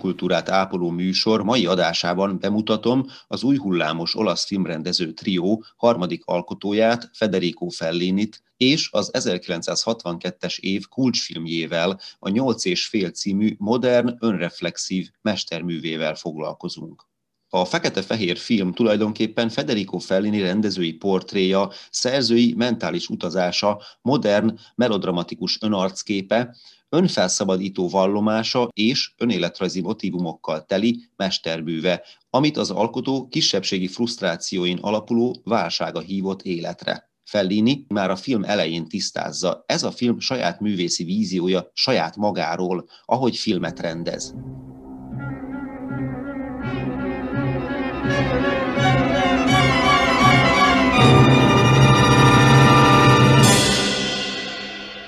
Filmkultúrát ápoló műsor mai adásában bemutatom az új hullámos olasz filmrendező trió harmadik alkotóját, Federico Fellinit, és az 1962-es év kulcsfilmjével, a Nyolc és fél című modern, önreflexív mesterművével foglalkozunk. A fekete-fehér film tulajdonképpen Federico Fellini rendezői portréja, szerzői mentális utazása, modern, melodramatikus önarcképe, önfelszabadító vallomása és önéletrajzi motivumokkal teli mesterbűve, amit az alkotó kisebbségi frusztrációin alapuló válsága hívott életre. Fellini már a film elején tisztázza, ez a film saját művészi víziója saját magáról, ahogy filmet rendez.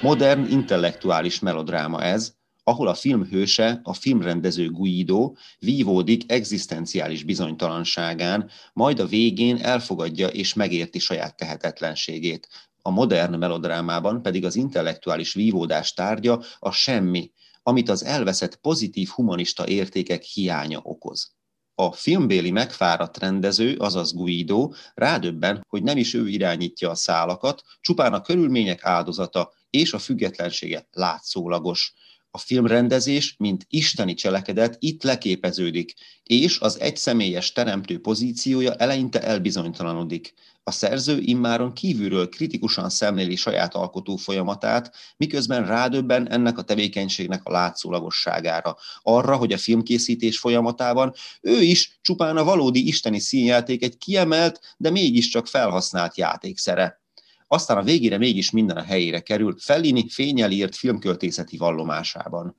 Modern, intellektuális melodráma ez, ahol a film hőse, a filmrendező Guido vívódik egzisztenciális bizonytalanságán, majd a végén elfogadja és megérti saját tehetetlenségét. A modern melodrámában pedig az intellektuális vívódás tárgya a semmi, amit az elveszett pozitív humanista értékek hiánya okoz. A filmbéli megfáradt rendező, azaz Guido rádöbben, hogy nem is ő irányítja a szálakat, csupán a körülmények áldozata, és a függetlensége látszólagos. A filmrendezés, mint isteni cselekedet itt leképeződik, és az egyszemélyes teremtő pozíciója eleinte elbizonytalanodik. A szerző immáron kívülről kritikusan szemléli saját alkotó folyamatát, miközben rádöbben ennek a tevékenységnek a látszólagosságára, arra, hogy a filmkészítés folyamatában ő is csupán a valódi isteni színjáték egy kiemelt, de mégiscsak felhasznált játékszere aztán a végére mégis minden a helyére kerül Fellini fényel írt filmköltészeti vallomásában.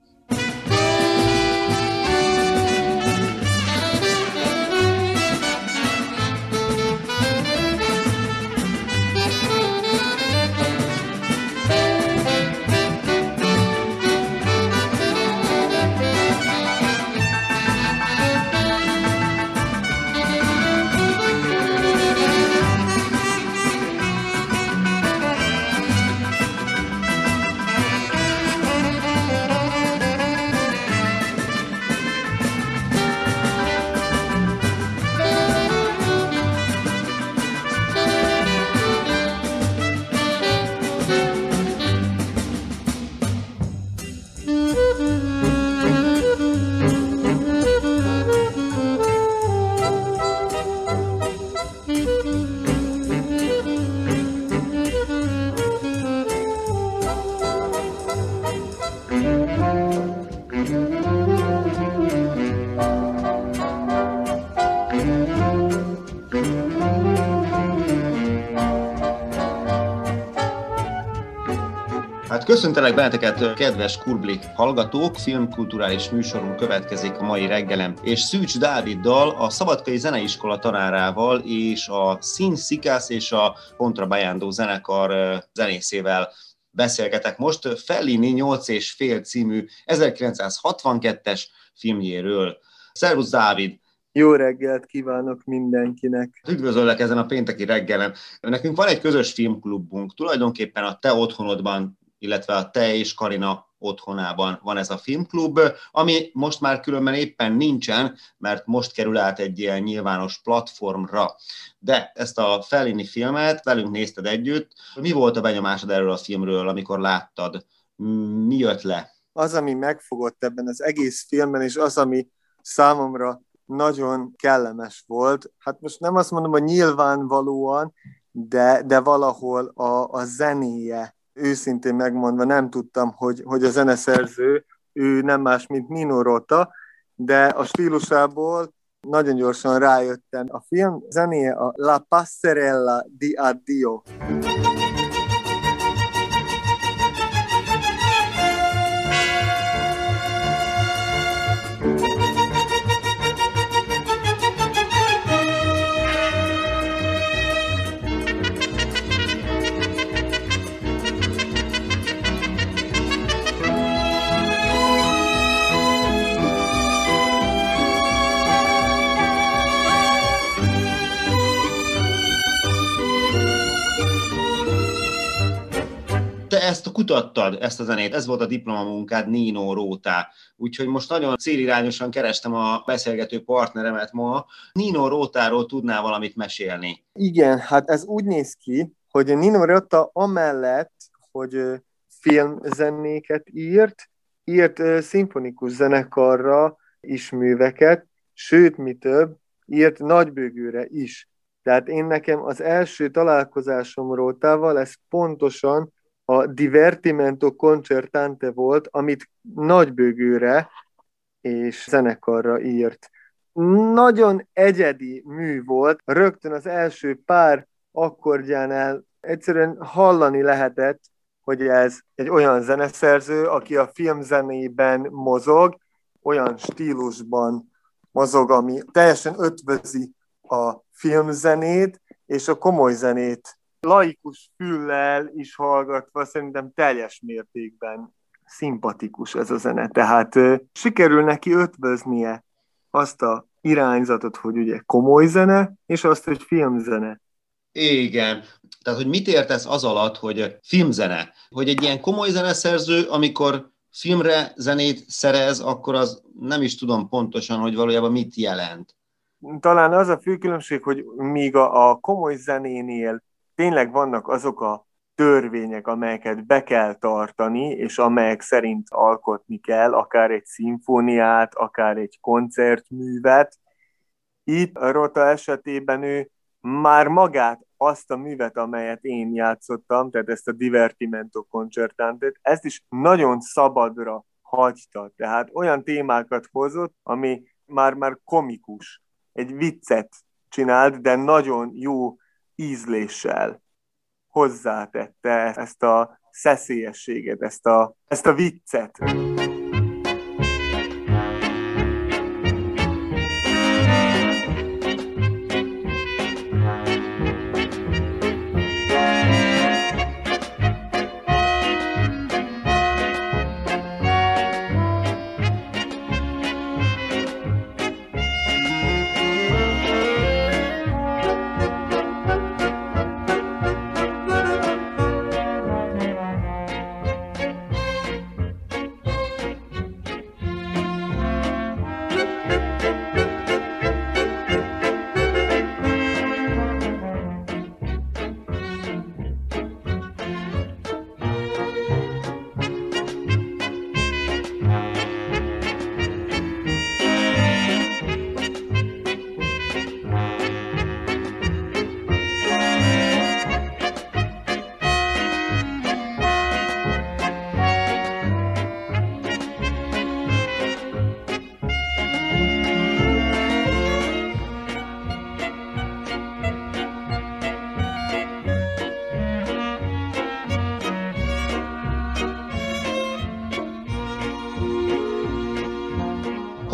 Hát köszöntelek benneteket, kedves Kurbli hallgatók! Filmkulturális műsorunk következik a mai reggelem, és Szűcs Dáviddal, a Szabadkai Zeneiskola tanárával és a Szín Szikász és a Kontrabajándó zenekar zenészével beszélgetek most Fellini 8 és fél című 1962-es filmjéről. Szervusz Dávid! Jó reggelt kívánok mindenkinek! Üdvözöllek ezen a pénteki reggelen. Nekünk van egy közös filmklubunk, tulajdonképpen a te otthonodban illetve a te és Karina otthonában van ez a filmklub, ami most már különben éppen nincsen, mert most kerül át egy ilyen nyilvános platformra. De ezt a Fellini filmet velünk nézted együtt. Mi volt a benyomásod erről a filmről, amikor láttad? Mi jött le? Az, ami megfogott ebben az egész filmben, és az, ami számomra nagyon kellemes volt, hát most nem azt mondom, hogy nyilvánvalóan, de, de valahol a, a zenéje őszintén megmondva nem tudtam, hogy, hogy a zeneszerző, ő nem más, mint Nino Rota, de a stílusából nagyon gyorsan rájöttem. A film zenéje a La Passerella di Addio. Kutattad, ezt a zenét, ez volt a diplomamunkád Nino Róta. Úgyhogy most nagyon célirányosan kerestem a beszélgető partneremet ma. Nino Rótáról tudná valamit mesélni? Igen, hát ez úgy néz ki, hogy Nino Rota amellett, hogy filmzenéket írt, írt szimfonikus zenekarra is műveket, sőt, mi több, írt nagybőgőre is. Tehát én nekem az első találkozásom Rótával, ez pontosan a Divertimento Concertante volt, amit nagybőgőre és zenekarra írt. Nagyon egyedi mű volt, rögtön az első pár akkordjánál egyszerűen hallani lehetett, hogy ez egy olyan zeneszerző, aki a filmzenében mozog, olyan stílusban mozog, ami teljesen ötvözi a filmzenét és a komoly zenét laikus füllel is hallgatva szerintem teljes mértékben szimpatikus ez a zene. Tehát sikerül neki ötvöznie azt a irányzatot, hogy ugye komoly zene, és azt, hogy filmzene. Igen. Tehát, hogy mit értesz az alatt, hogy filmzene? Hogy egy ilyen komoly zeneszerző, amikor filmre zenét szerez, akkor az nem is tudom pontosan, hogy valójában mit jelent. Talán az a fő különbség, hogy míg a, a komoly zenénél tényleg vannak azok a törvények, amelyeket be kell tartani, és amelyek szerint alkotni kell, akár egy szimfóniát, akár egy koncertművet. Itt a Rota esetében ő már magát, azt a művet, amelyet én játszottam, tehát ezt a Divertimento Concertantet, ezt is nagyon szabadra hagyta. Tehát olyan témákat hozott, ami már-már komikus. Egy viccet csinált, de nagyon jó ízléssel hozzátette ezt a szeszélyességet, ezt a, ezt a viccet.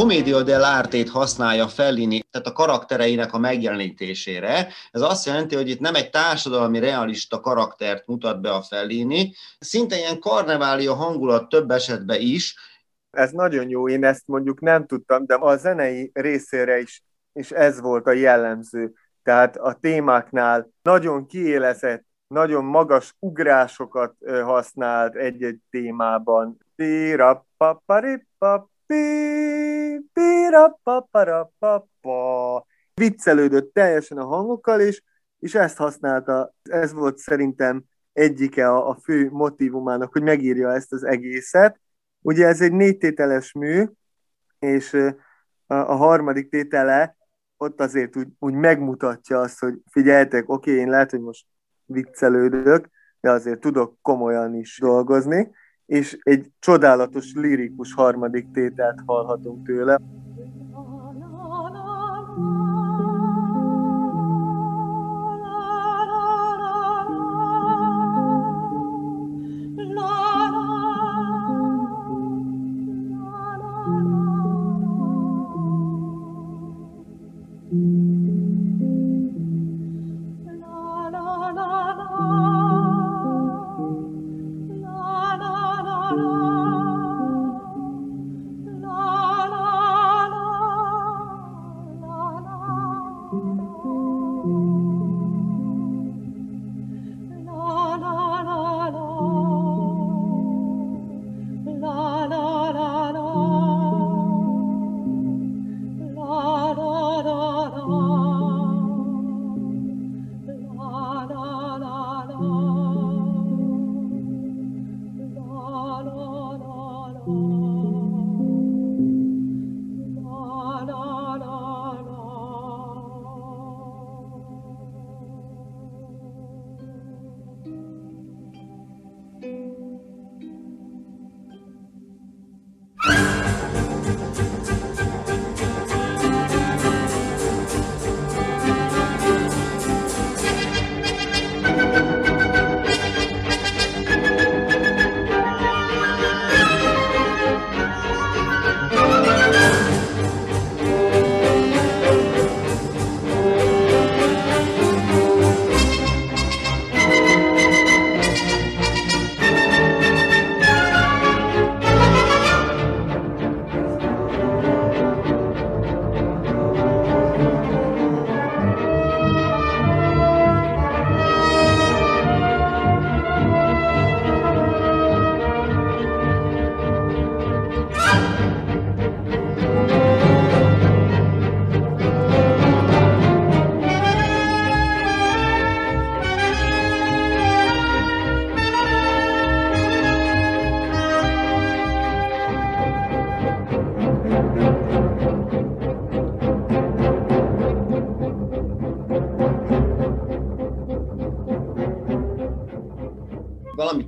Commedia dell'arte-t használja Fellini, tehát a karaktereinek a megjelenítésére. Ez azt jelenti, hogy itt nem egy társadalmi realista karaktert mutat be a Fellini, szinte ilyen karnevália hangulat több esetben is. Ez nagyon jó, én ezt mondjuk nem tudtam, de a zenei részére is, is ez volt a jellemző. Tehát a témáknál nagyon kiélezett, nagyon magas ugrásokat használt egy-egy témában. Tira, papari, pap, viccelődött teljesen a hangokkal, és, és ezt használta, ez volt szerintem egyike a, a fő motivumának, hogy megírja ezt az egészet. Ugye ez egy négytételes mű, és a, a harmadik tétele ott azért úgy, úgy megmutatja azt, hogy figyeljetek, oké, én lehet, hogy most viccelődök, de azért tudok komolyan is dolgozni, és egy csodálatos lirikus harmadik tételt hallhatunk tőle.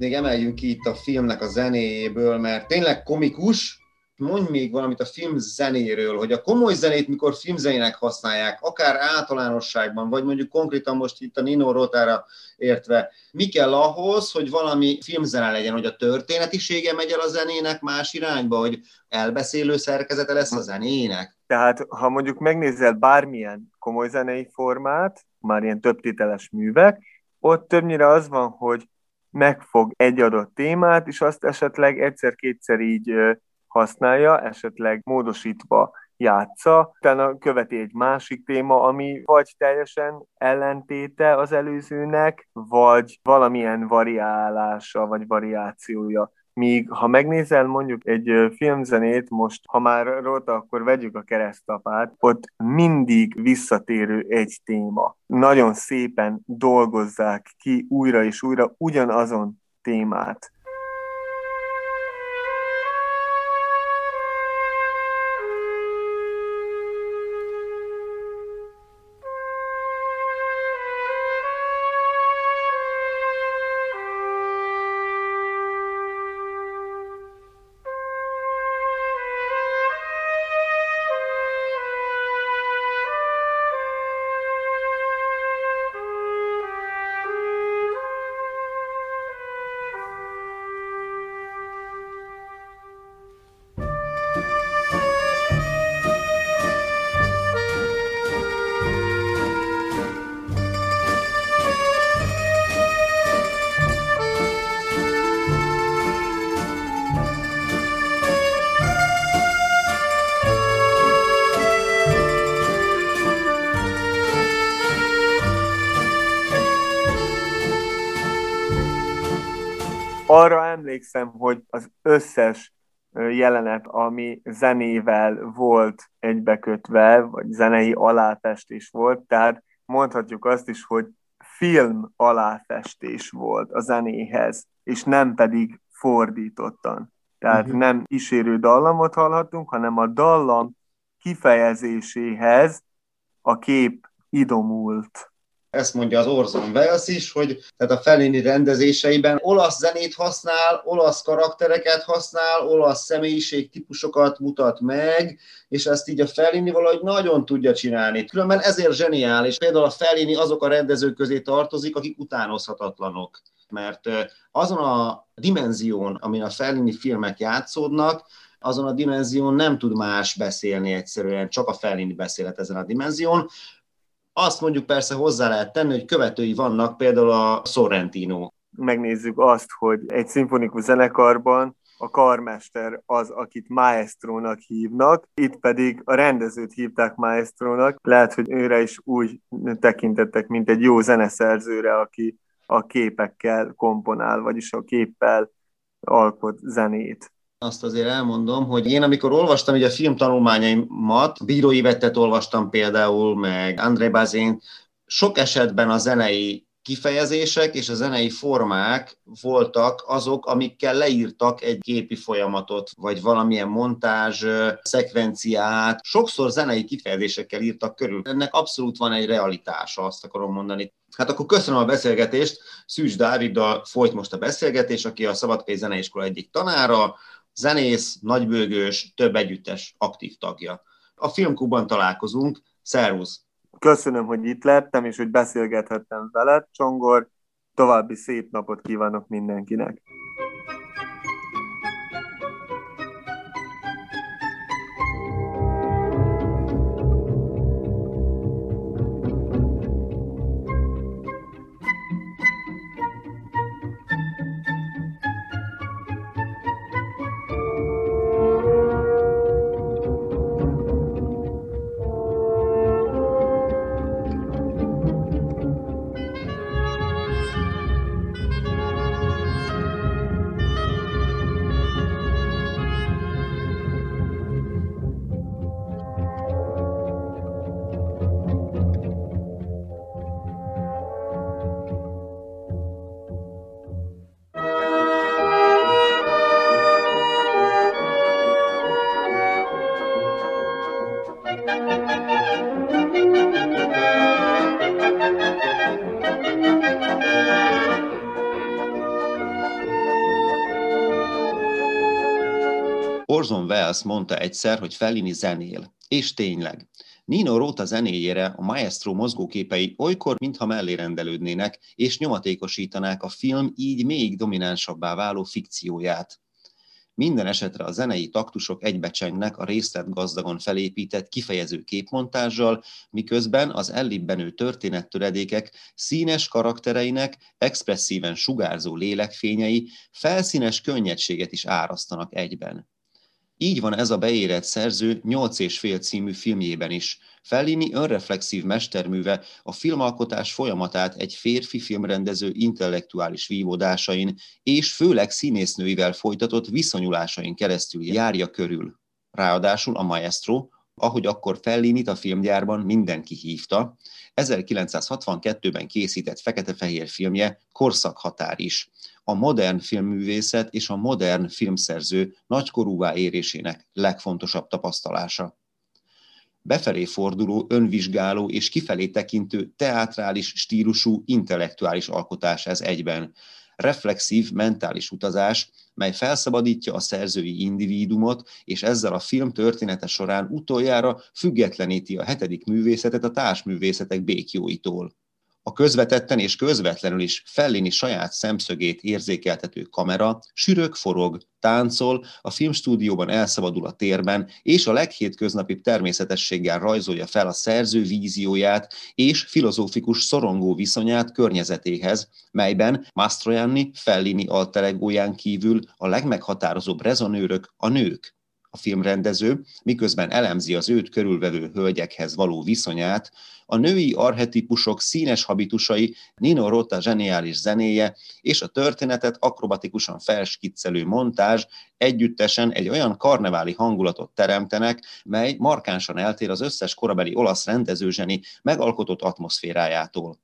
Még emeljünk ki itt a filmnek a zenéjéből, mert tényleg komikus, mondj még valamit a film zenéről, hogy a komoly zenét mikor filmzenének használják, akár általánosságban, vagy mondjuk konkrétan most itt a Nino Rotára értve, mi kell ahhoz, hogy valami filmzene legyen, hogy a történetisége megy el a zenének más irányba, hogy elbeszélő szerkezete lesz a zenének? Tehát, ha mondjuk megnézel bármilyen komoly zenei formát, már ilyen többtételes művek, ott többnyire az van, hogy megfog egy adott témát, és azt esetleg egyszer-kétszer így használja, esetleg módosítva játsza, utána követi egy másik téma, ami vagy teljesen ellentéte az előzőnek, vagy valamilyen variálása, vagy variációja Míg ha megnézel mondjuk egy filmzenét, most ha már róta, akkor vegyük a keresztapát, ott mindig visszatérő egy téma. Nagyon szépen dolgozzák ki újra és újra ugyanazon témát. Arra emlékszem, hogy az összes jelenet, ami zenével volt egybekötve, vagy zenei aláfestés volt, tehát mondhatjuk azt is, hogy film aláfestés volt a zenéhez, és nem pedig fordítottan. Tehát uh-huh. nem kísérő dallamot hallhatunk, hanem a dallam kifejezéséhez a kép idomult. Ezt mondja az Orson Welles is, hogy tehát a Fellini rendezéseiben olasz zenét használ, olasz karaktereket használ, olasz személyiségtípusokat mutat meg, és ezt így a Fellini valahogy nagyon tudja csinálni. Különben ezért zseniális. Például a Fellini azok a rendezők közé tartozik, akik utánozhatatlanok mert azon a dimenzión, amin a Fellini filmek játszódnak, azon a dimenzión nem tud más beszélni egyszerűen, csak a Fellini beszélet ezen a dimenzión. Azt mondjuk persze hozzá lehet tenni, hogy követői vannak például a Sorrentino. Megnézzük azt, hogy egy szimfonikus zenekarban a karmester az, akit maestrónak hívnak, itt pedig a rendezőt hívták maestrónak. Lehet, hogy őre is úgy tekintettek, mint egy jó zeneszerzőre, aki a képekkel komponál, vagyis a képpel alkot zenét. Azt azért elmondom, hogy én amikor olvastam ugye a film tanulmányaimat, Bíró Ivettet olvastam például, meg André Bazin, sok esetben a zenei kifejezések és a zenei formák voltak azok, amikkel leírtak egy képi folyamatot, vagy valamilyen montázs szekvenciát. Sokszor zenei kifejezésekkel írtak körül. Ennek abszolút van egy realitása, azt akarom mondani. Hát akkor köszönöm a beszélgetést. Szűcs Dáviddal folyt most a beszélgetés, aki a Szabadkai Zeneiskola egyik tanára, zenész, nagybőgős, több együttes aktív tagja. A Filmklubban találkozunk. Szervusz! Köszönöm, hogy itt lettem, és hogy beszélgethettem veled, Csongor. További szép napot kívánok mindenkinek! Orson Welles mondta egyszer, hogy Fellini zenél. És tényleg. Nino Rota zenéjére a maestro mozgóképei olykor, mintha mellé rendelődnének, és nyomatékosítanák a film így még dominánsabbá váló fikcióját. Minden esetre a zenei taktusok egybecsengnek a részlet gazdagon felépített kifejező képmontázsal, miközben az ellibbenő történettöredékek színes karaktereinek, expresszíven sugárzó lélekfényei felszínes könnyedséget is árasztanak egyben. Így van ez a beérett szerző 8 és fél című filmjében is. Fellini önreflexív mesterműve a filmalkotás folyamatát egy férfi filmrendező intellektuális vívódásain és főleg színésznőivel folytatott viszonyulásain keresztül járja körül. Ráadásul a maestro, ahogy akkor Fellinit a filmgyárban mindenki hívta, 1962-ben készített fekete-fehér filmje Korszakhatár is, a modern filmművészet és a modern filmszerző nagykorúvá érésének legfontosabb tapasztalása. Befelé forduló, önvizsgáló és kifelé tekintő teátrális stílusú intellektuális alkotás ez egyben. Reflexív mentális utazás, mely felszabadítja a szerzői individumot, és ezzel a film története során utoljára függetleníti a hetedik művészetet a társművészetek békjóitól a közvetetten és közvetlenül is Fellini saját szemszögét érzékeltető kamera sürök, forog, táncol, a filmstúdióban elszabadul a térben, és a leghétköznapibb természetességgel rajzolja fel a szerző vízióját és filozófikus szorongó viszonyát környezetéhez, melyben Mastroianni Fellini alteregóján kívül a legmeghatározóbb rezonőrök a nők a filmrendező, miközben elemzi az őt körülvevő hölgyekhez való viszonyát, a női arhetipusok színes habitusai, Nino Rota zseniális zenéje és a történetet akrobatikusan felskiccelő montázs együttesen egy olyan karneváli hangulatot teremtenek, mely markánsan eltér az összes korabeli olasz rendezőzseni megalkotott atmoszférájától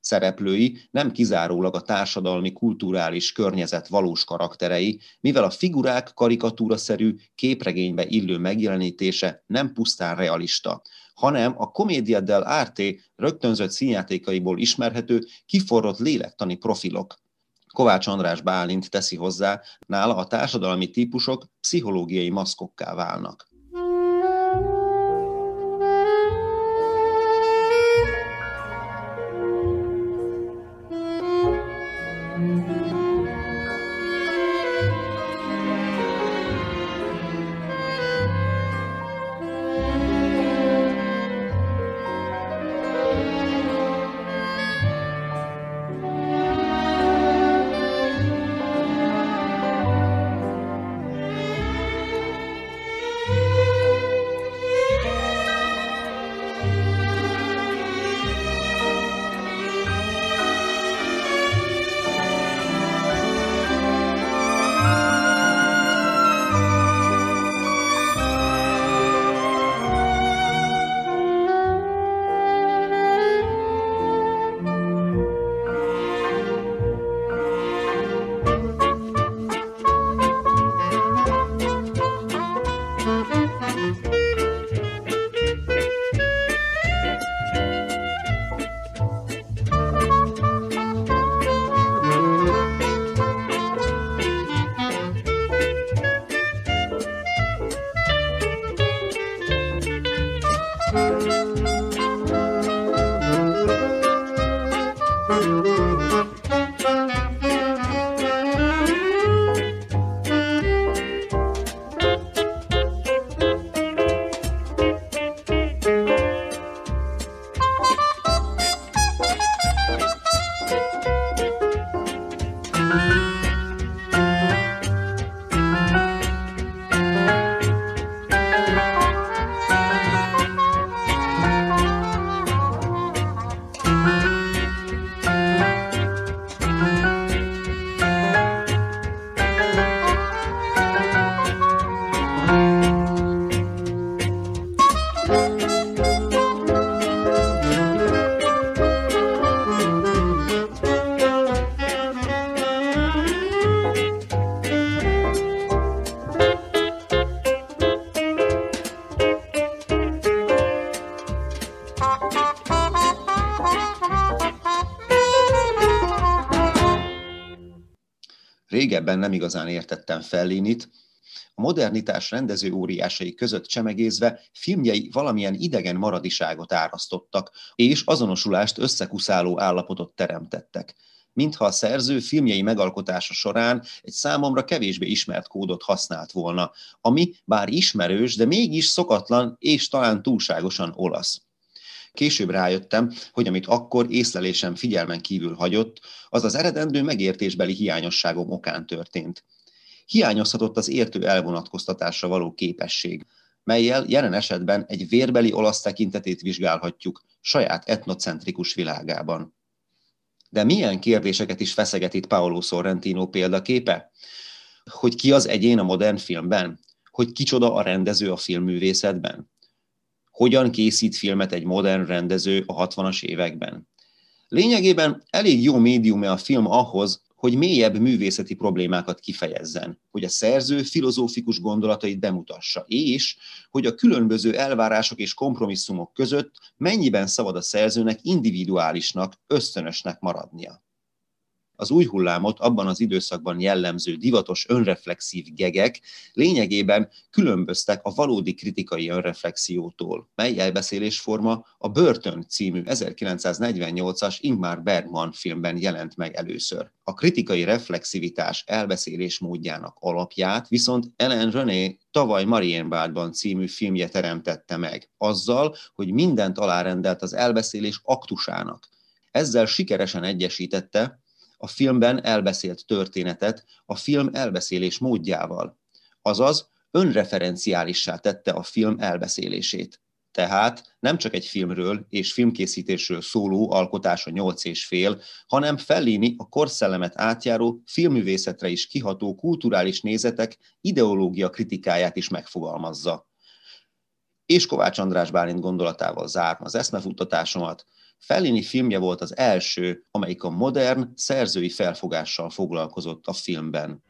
szereplői nem kizárólag a társadalmi, kulturális környezet valós karakterei, mivel a figurák karikatúraszerű, képregénybe illő megjelenítése nem pusztán realista, hanem a Comédia del Arte rögtönzött színjátékaiból ismerhető kiforrott lélektani profilok. Kovács András Bálint teszi hozzá, nála a társadalmi típusok pszichológiai maszkokká válnak. Régebben nem igazán értettem Fellinit, a modernitás rendező óriásai között csemegézve filmjei valamilyen idegen maradiságot árasztottak, és azonosulást összekuszáló állapotot teremtettek. Mintha a szerző filmjei megalkotása során egy számomra kevésbé ismert kódot használt volna, ami bár ismerős, de mégis szokatlan és talán túlságosan olasz. Később rájöttem, hogy amit akkor észlelésem figyelmen kívül hagyott, az az eredendő megértésbeli hiányosságom okán történt. Hiányozhatott az értő elvonatkoztatásra való képesség, melyel jelen esetben egy vérbeli olasz tekintetét vizsgálhatjuk saját etnocentrikus világában. De milyen kérdéseket is feszeget itt Paolo Sorrentino példaképe? Hogy ki az egyén a modern filmben? Hogy kicsoda a rendező a filmművészetben? Hogyan készít filmet egy modern rendező a 60-as években. Lényegében elég jó médium a film ahhoz, hogy mélyebb művészeti problémákat kifejezzen, hogy a szerző filozófikus gondolatait bemutassa, és hogy a különböző elvárások és kompromisszumok között mennyiben szabad a szerzőnek individuálisnak, ösztönösnek maradnia az új hullámot abban az időszakban jellemző divatos önreflexív gegek lényegében különböztek a valódi kritikai önreflexiótól, mely elbeszélésforma a Börtön című 1948-as Ingmar Bergman filmben jelent meg először. A kritikai reflexivitás elbeszélés módjának alapját viszont Ellen René tavaly Marienbadban című filmje teremtette meg, azzal, hogy mindent alárendelt az elbeszélés aktusának. Ezzel sikeresen egyesítette a filmben elbeszélt történetet a film elbeszélés módjával. Azaz önreferenciálissá tette a film elbeszélését. Tehát nem csak egy filmről és filmkészítésről szóló alkotása nyolc és fél, hanem Fellini a korszellemet átjáró filmművészetre is kiható kulturális nézetek ideológia kritikáját is megfogalmazza. És Kovács András Bálint gondolatával zárna az eszmefuttatásomat, Fellini filmje volt az első, amelyik a modern, szerzői felfogással foglalkozott a filmben.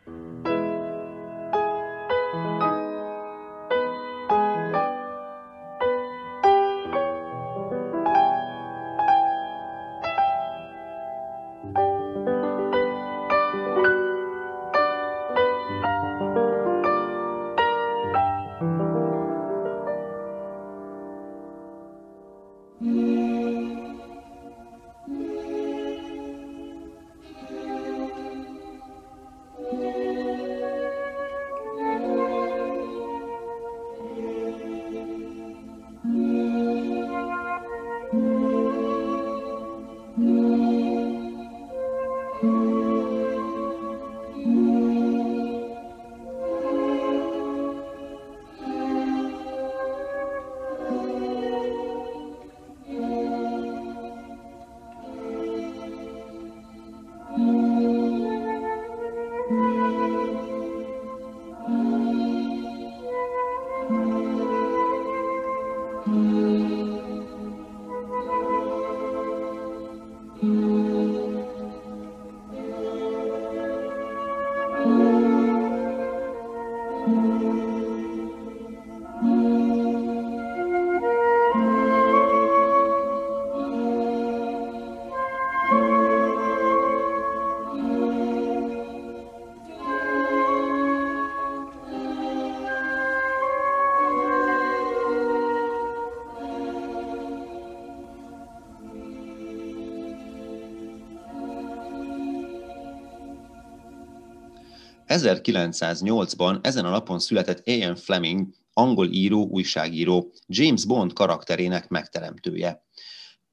1908-ban ezen a napon született Ian Fleming, angol író, újságíró, James Bond karakterének megteremtője.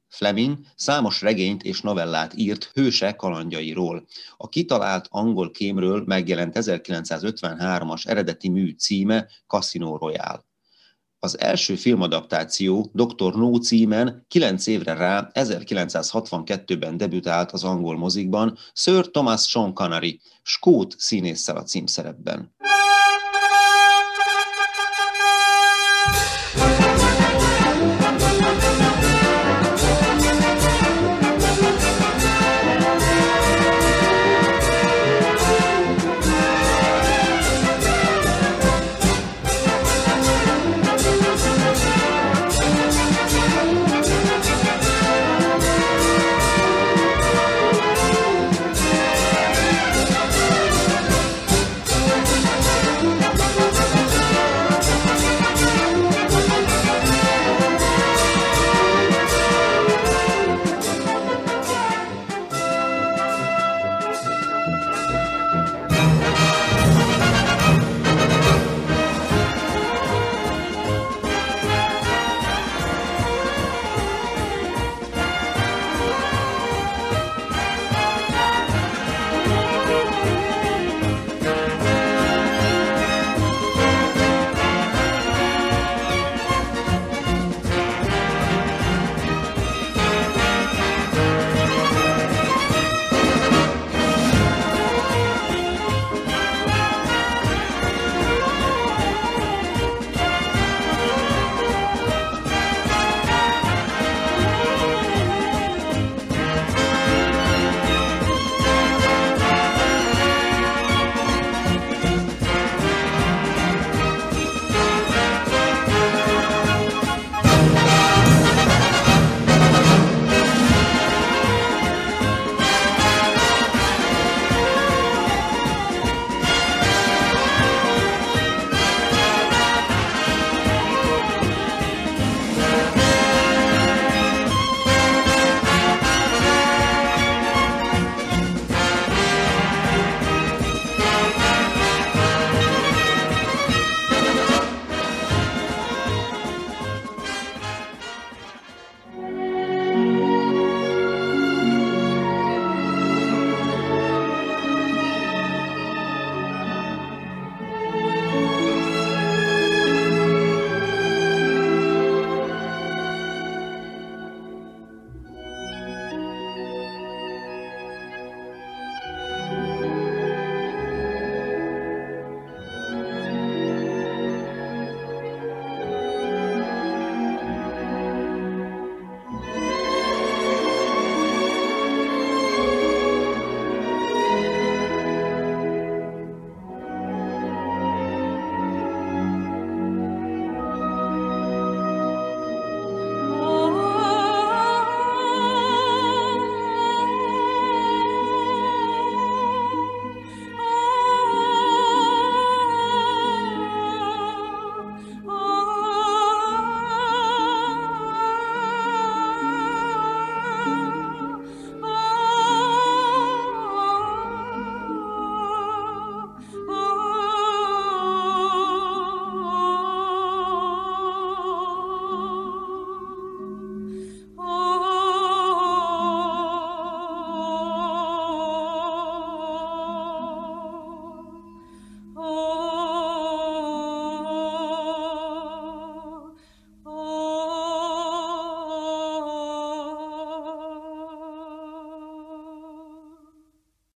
Fleming számos regényt és novellát írt hőse kalandjairól. A kitalált angol kémről megjelent 1953-as eredeti mű címe Casino Royale. Az első filmadaptáció Dr. No címen 9 évre rá 1962-ben debütált az angol mozikban Sir Thomas Sean Connery, skót színésszel a címszerepben.